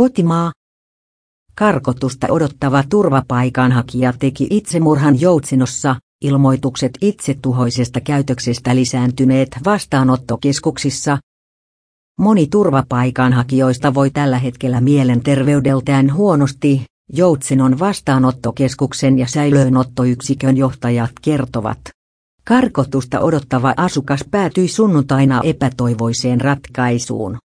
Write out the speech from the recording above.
Kotimaa. Karkotusta odottava turvapaikanhakija teki itsemurhan Joutsenossa, ilmoitukset itsetuhoisesta käytöksestä lisääntyneet vastaanottokeskuksissa. Moni turvapaikanhakijoista voi tällä hetkellä mielenterveydeltään huonosti, Joutsenon vastaanottokeskuksen ja säilöönottoyksikön johtajat kertovat. Karkotusta odottava asukas päätyi sunnuntaina epätoivoiseen ratkaisuun.